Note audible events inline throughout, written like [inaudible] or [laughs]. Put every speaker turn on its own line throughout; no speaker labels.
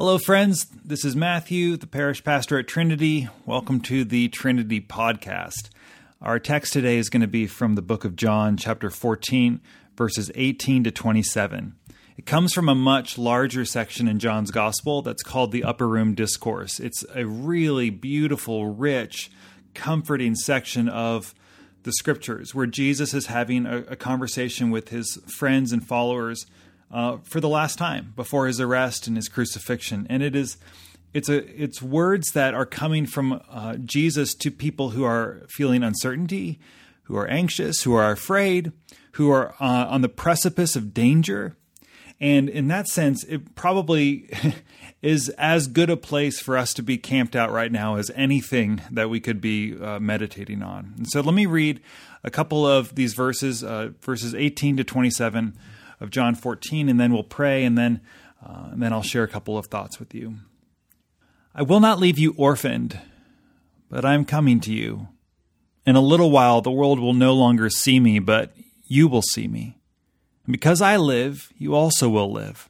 Hello, friends. This is Matthew, the parish pastor at Trinity. Welcome to the Trinity podcast. Our text today is going to be from the book of John, chapter 14, verses 18 to 27. It comes from a much larger section in John's gospel that's called the Upper Room Discourse. It's a really beautiful, rich, comforting section of the scriptures where Jesus is having a, a conversation with his friends and followers uh, for the last time before his arrest and his crucifixion. And it is it's a it's words that are coming from uh, Jesus to people who are feeling uncertainty, who are anxious, who are afraid, who are uh, on the precipice of danger. And in that sense, it probably [laughs] is as good a place for us to be camped out right now as anything that we could be uh, meditating on. And so let me read a couple of these verses, uh, verses 18 to 27 of John 14, and then we'll pray, and then, uh, and then I'll share a couple of thoughts with you. I will not leave you orphaned, but I am coming to you. In a little while, the world will no longer see me, but you will see me. And because I live, you also will live.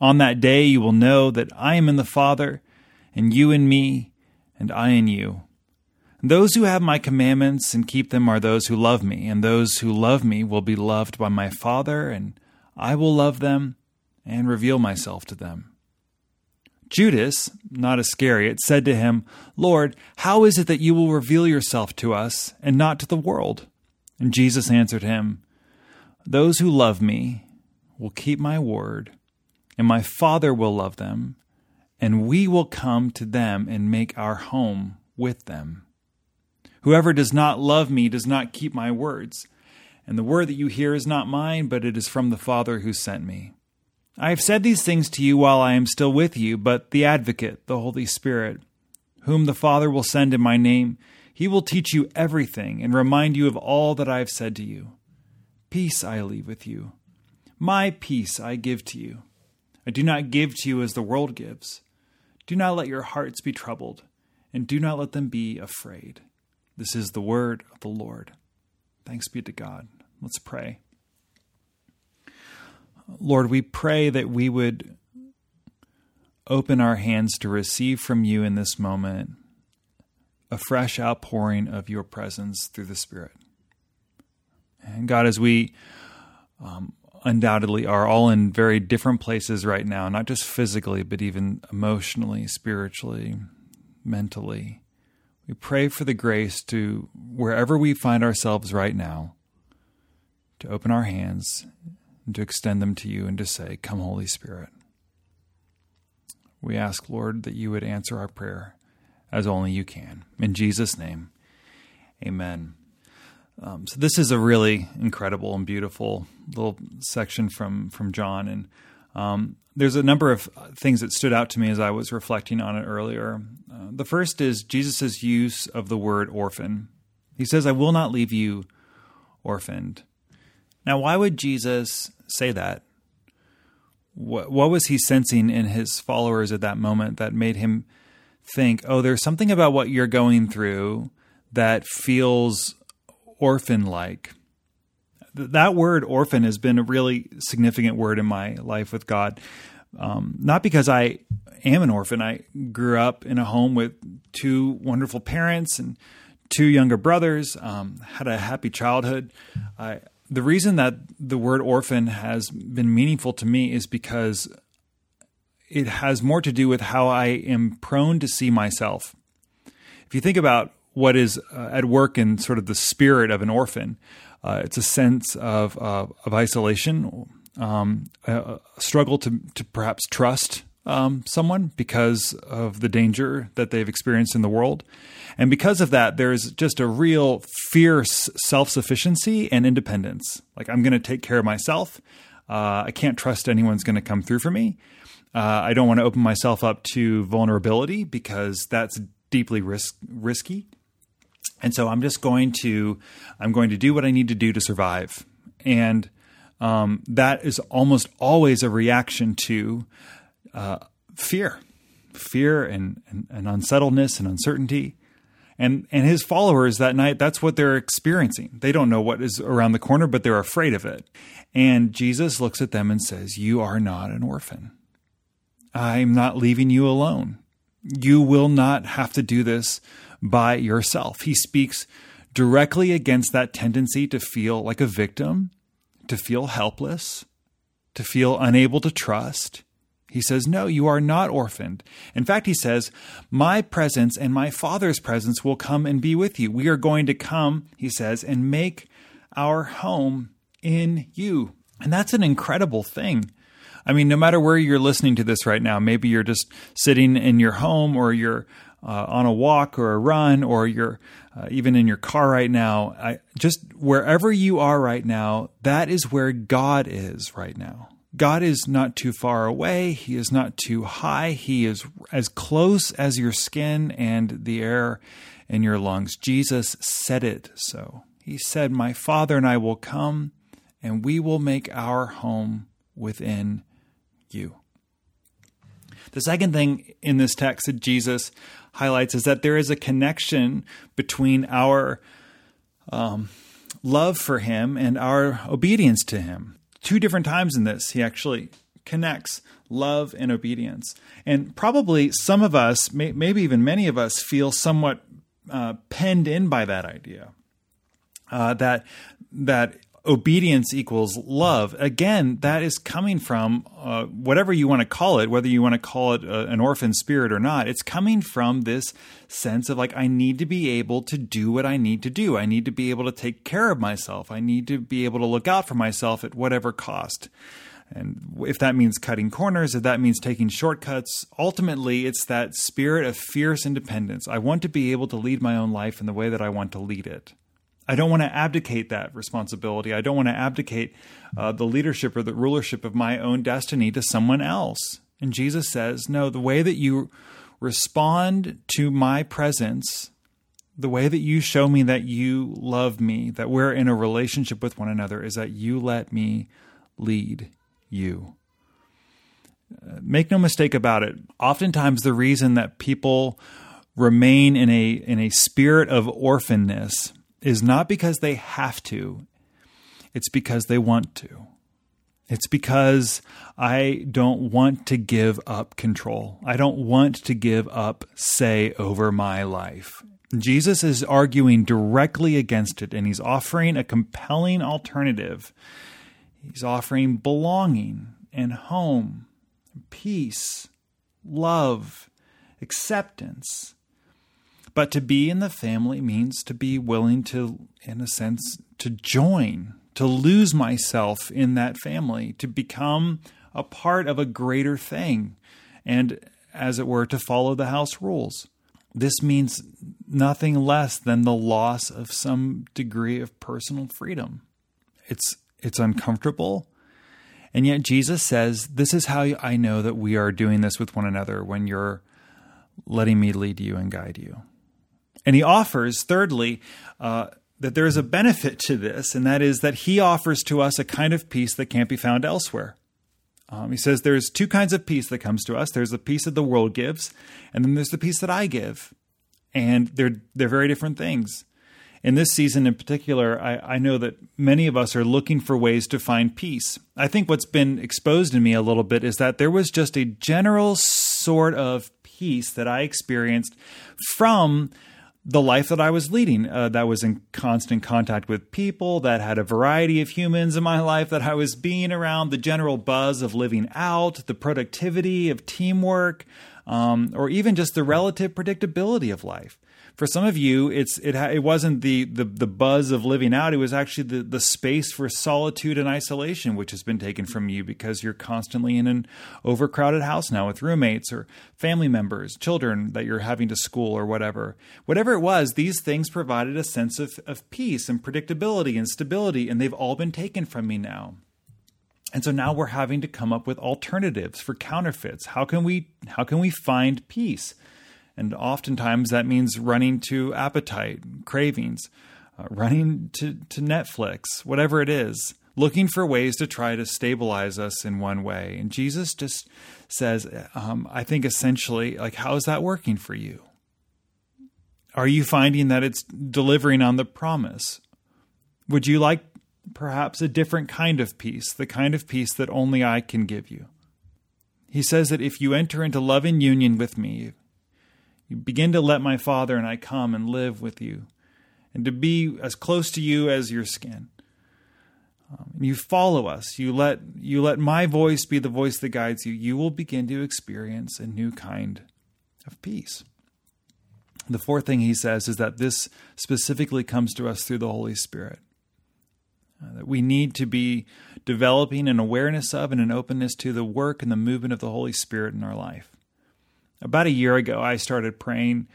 On that day, you will know that I am in the Father, and you in me, and I in you. And Those who have my commandments and keep them are those who love me, and those who love me will be loved by my Father, and I will love them and reveal myself to them. Judas, not Iscariot, said to him, Lord, how is it that you will reveal yourself to us and not to the world? And Jesus answered him, Those who love me will keep my word, and my Father will love them, and we will come to them and make our home with them. Whoever does not love me does not keep my words and the word that you hear is not mine, but it is from the Father who sent me. I have said these things to you while I am still with you, but the Advocate, the Holy Spirit, whom the Father will send in my name, he will teach you everything and remind you of all that I have said to you. Peace I leave with you. My peace I give to you. I do not give to you as the world gives. Do not let your hearts be troubled, and do not let them be afraid. This is the word of the Lord. Thanks be to God. Let's pray. Lord, we pray that we would open our hands to receive from you in this moment a fresh outpouring of your presence through the Spirit. And God, as we um, undoubtedly are all in very different places right now, not just physically, but even emotionally, spiritually, mentally, we pray for the grace to, wherever we find ourselves right now, to open our hands and to extend them to you and to say, Come, Holy Spirit. We ask, Lord, that you would answer our prayer as only you can. In Jesus' name, amen. Um, so this is a really incredible and beautiful little section from from John, and um, there's a number of things that stood out to me as I was reflecting on it earlier. Uh, the first is Jesus' use of the word orphan. He says, "I will not leave you orphaned." Now, why would Jesus say that? What, what was he sensing in his followers at that moment that made him think, oh, there's something about what you're going through that feels orphan like? That word orphan has been a really significant word in my life with God. Um, not because I am an orphan. I grew up in a home with two wonderful parents and two younger brothers. Um, had a happy childhood. I the reason that the word orphan has been meaningful to me is because it has more to do with how I am prone to see myself. If you think about what is uh, at work in sort of the spirit of an orphan, uh, it's a sense of uh, of isolation, um, a, a, struggle to to perhaps trust um, someone because of the danger that they've experienced in the world. And because of that, there's just a real fierce self sufficiency and independence. Like, I'm going to take care of myself. Uh, I can't trust anyone's going to come through for me. Uh, I don't want to open myself up to vulnerability because that's deeply risk, risky. And so I'm just going to I'm going to do what I need to do to survive. And um, that is almost always a reaction to uh, fear, fear and, and, and unsettledness and uncertainty. And and his followers that night, that's what they're experiencing. They don't know what is around the corner, but they're afraid of it. And Jesus looks at them and says, "You are not an orphan." I'm not leaving you alone. You will not have to do this by yourself. He speaks directly against that tendency to feel like a victim, to feel helpless, to feel unable to trust. He says, No, you are not orphaned. In fact, he says, My presence and my Father's presence will come and be with you. We are going to come, he says, and make our home in you. And that's an incredible thing. I mean, no matter where you're listening to this right now, maybe you're just sitting in your home or you're uh, on a walk or a run or you're uh, even in your car right now. I, just wherever you are right now, that is where God is right now. God is not too far away. He is not too high. He is as close as your skin and the air in your lungs. Jesus said it so. He said, My Father and I will come and we will make our home within you. The second thing in this text that Jesus highlights is that there is a connection between our um, love for Him and our obedience to Him. Two different times in this, He actually connects love and obedience. And probably some of us, may, maybe even many of us, feel somewhat uh, penned in by that idea. Uh, that that obedience equals love. Again, that is coming from uh, whatever you want to call it, whether you want to call it uh, an orphan spirit or not. It's coming from this sense of like, I need to be able to do what I need to do. I need to be able to take care of myself. I need to be able to look out for myself at whatever cost. And if that means cutting corners, if that means taking shortcuts, ultimately it's that spirit of fierce independence. I want to be able to lead my own life in the way that I want to lead it. I don't want to abdicate that responsibility. I don't want to abdicate uh, the leadership or the rulership of my own destiny to someone else. And Jesus says, no, the way that you respond to my presence, the way that you show me that you love me, that we're in a relationship with one another, is that you let me lead you. Make no mistake about it. Oftentimes, the reason that people remain in a in a spirit of orphanness is not because they have to, it's because they want to. It's because I don't want to give up control. I don't want to give up say over my life. Jesus is arguing directly against it, and he's offering a compelling alternative. He's offering belonging and home, peace, love, acceptance, but to be in the family means to be willing to, in a sense, to join, to lose myself in that family, to become a part of a greater thing, and as it were, to follow the house rules. This means nothing less than the loss of some degree of personal freedom. It's it's uncomfortable. And yet Jesus says, This is how I know that we are doing this with one another when you're letting me lead you and guide you. And he offers, thirdly, uh, that there is a benefit to this, and that is that he offers to us a kind of peace that can't be found elsewhere. Um, he says there's two kinds of peace that comes to us. There's the peace that the world gives, and then there's the peace that I give, and they're they're very different things. In this season in particular, I, I know that many of us are looking for ways to find peace. I think what's been exposed in me a little bit is that there was just a general sort of peace that I experienced from the life that I was leading, uh, that was in constant contact with people, that had a variety of humans in my life, that I was being around, the general buzz of living out, the productivity of teamwork, um, or even just the relative predictability of life for some of you, it's it it wasn't the the the buzz of living out. It was actually the the space for solitude and isolation, which has been taken from you because you're constantly in an overcrowded house now with roommates or family members, children that you're having to school or whatever. Whatever it was, these things provided a sense of of peace and predictability and stability, and they've all been taken from me now. And so now we're having to come up with alternatives for counterfeits. How can we how can we find peace? And oftentimes that means running to appetite, cravings, uh, running to, to Netflix, whatever it is, looking for ways to try to stabilize us in one way. And Jesus just says, um, I think essentially, like, how is that working for you? Are you finding that it's delivering on the promise? Would you like perhaps a different kind of peace, the kind of peace that only I can give you? He says that if you enter into loving union with me, begin to let my Father and I come and live with you, and to be as close to you as your skin. Um, you follow us. You let you let my voice be the voice that guides you. You will begin to experience a new kind of peace. The fourth thing he says is that this specifically comes to us through the Holy Spirit. Uh, that we need to be developing an awareness of and an openness to the work and the movement of the Holy Spirit in our life. About a year ago, I started praying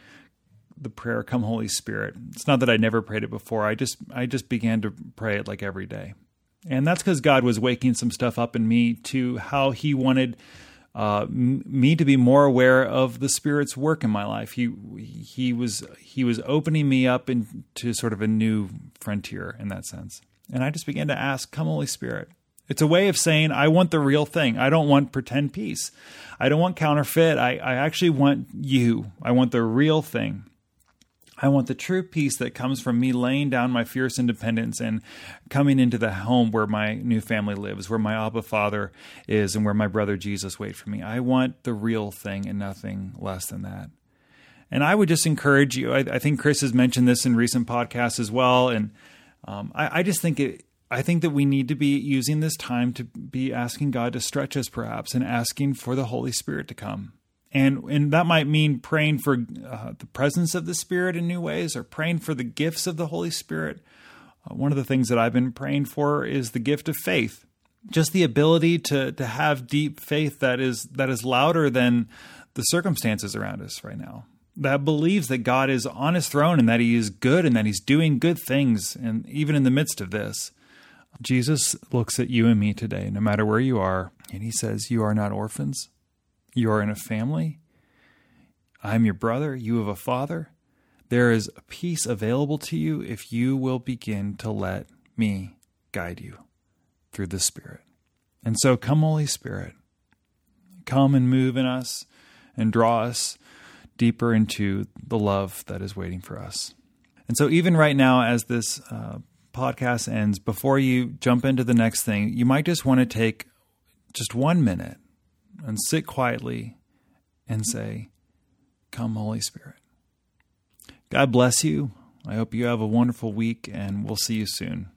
the prayer "Come, Holy Spirit." It's not that I never prayed it before. I just I just began to pray it like every day, and that's because God was waking some stuff up in me to how He wanted uh, me to be more aware of the Spirit's work in my life. He he was he was opening me up into sort of a new frontier in that sense. And I just began to ask, Come, Holy Spirit. It's a way of saying, I want the real thing. I don't want pretend peace. I don't want counterfeit. I, I actually want you. I want the real thing. I want the true peace that comes from me laying down my fierce independence and coming into the home where my new family lives, where my Abba Father is, and where my brother Jesus waits for me. I want the real thing and nothing less than that. And I would just encourage you. I, I think Chris has mentioned this in recent podcasts as well, and um, I, I just think it. I think that we need to be using this time to be asking God to stretch us, perhaps, and asking for the Holy Spirit to come. And and that might mean praying for uh, the presence of the Spirit in new ways, or praying for the gifts of the Holy Spirit. Uh, one of the things that I've been praying for is the gift of faith, just the ability to to have deep faith that is that is louder than the circumstances around us right now that believes that God is on his throne and that he is good and that he's doing good things, and even in the midst of this. Jesus looks at you and me today, no matter where you are, and he says, You are not orphans. You are in a family. I'm your brother. You have a father. There is peace available to you if you will begin to let me guide you through the Spirit. And so, come, Holy Spirit, come and move in us and draw us deeper into the love that is waiting for us. And so, even right now, as this uh, podcast ends, before you jump into the next thing, you might just want to take just one minute and sit quietly and say, Come, Holy Spirit. God bless you. I hope you have a wonderful week, and we'll see you soon.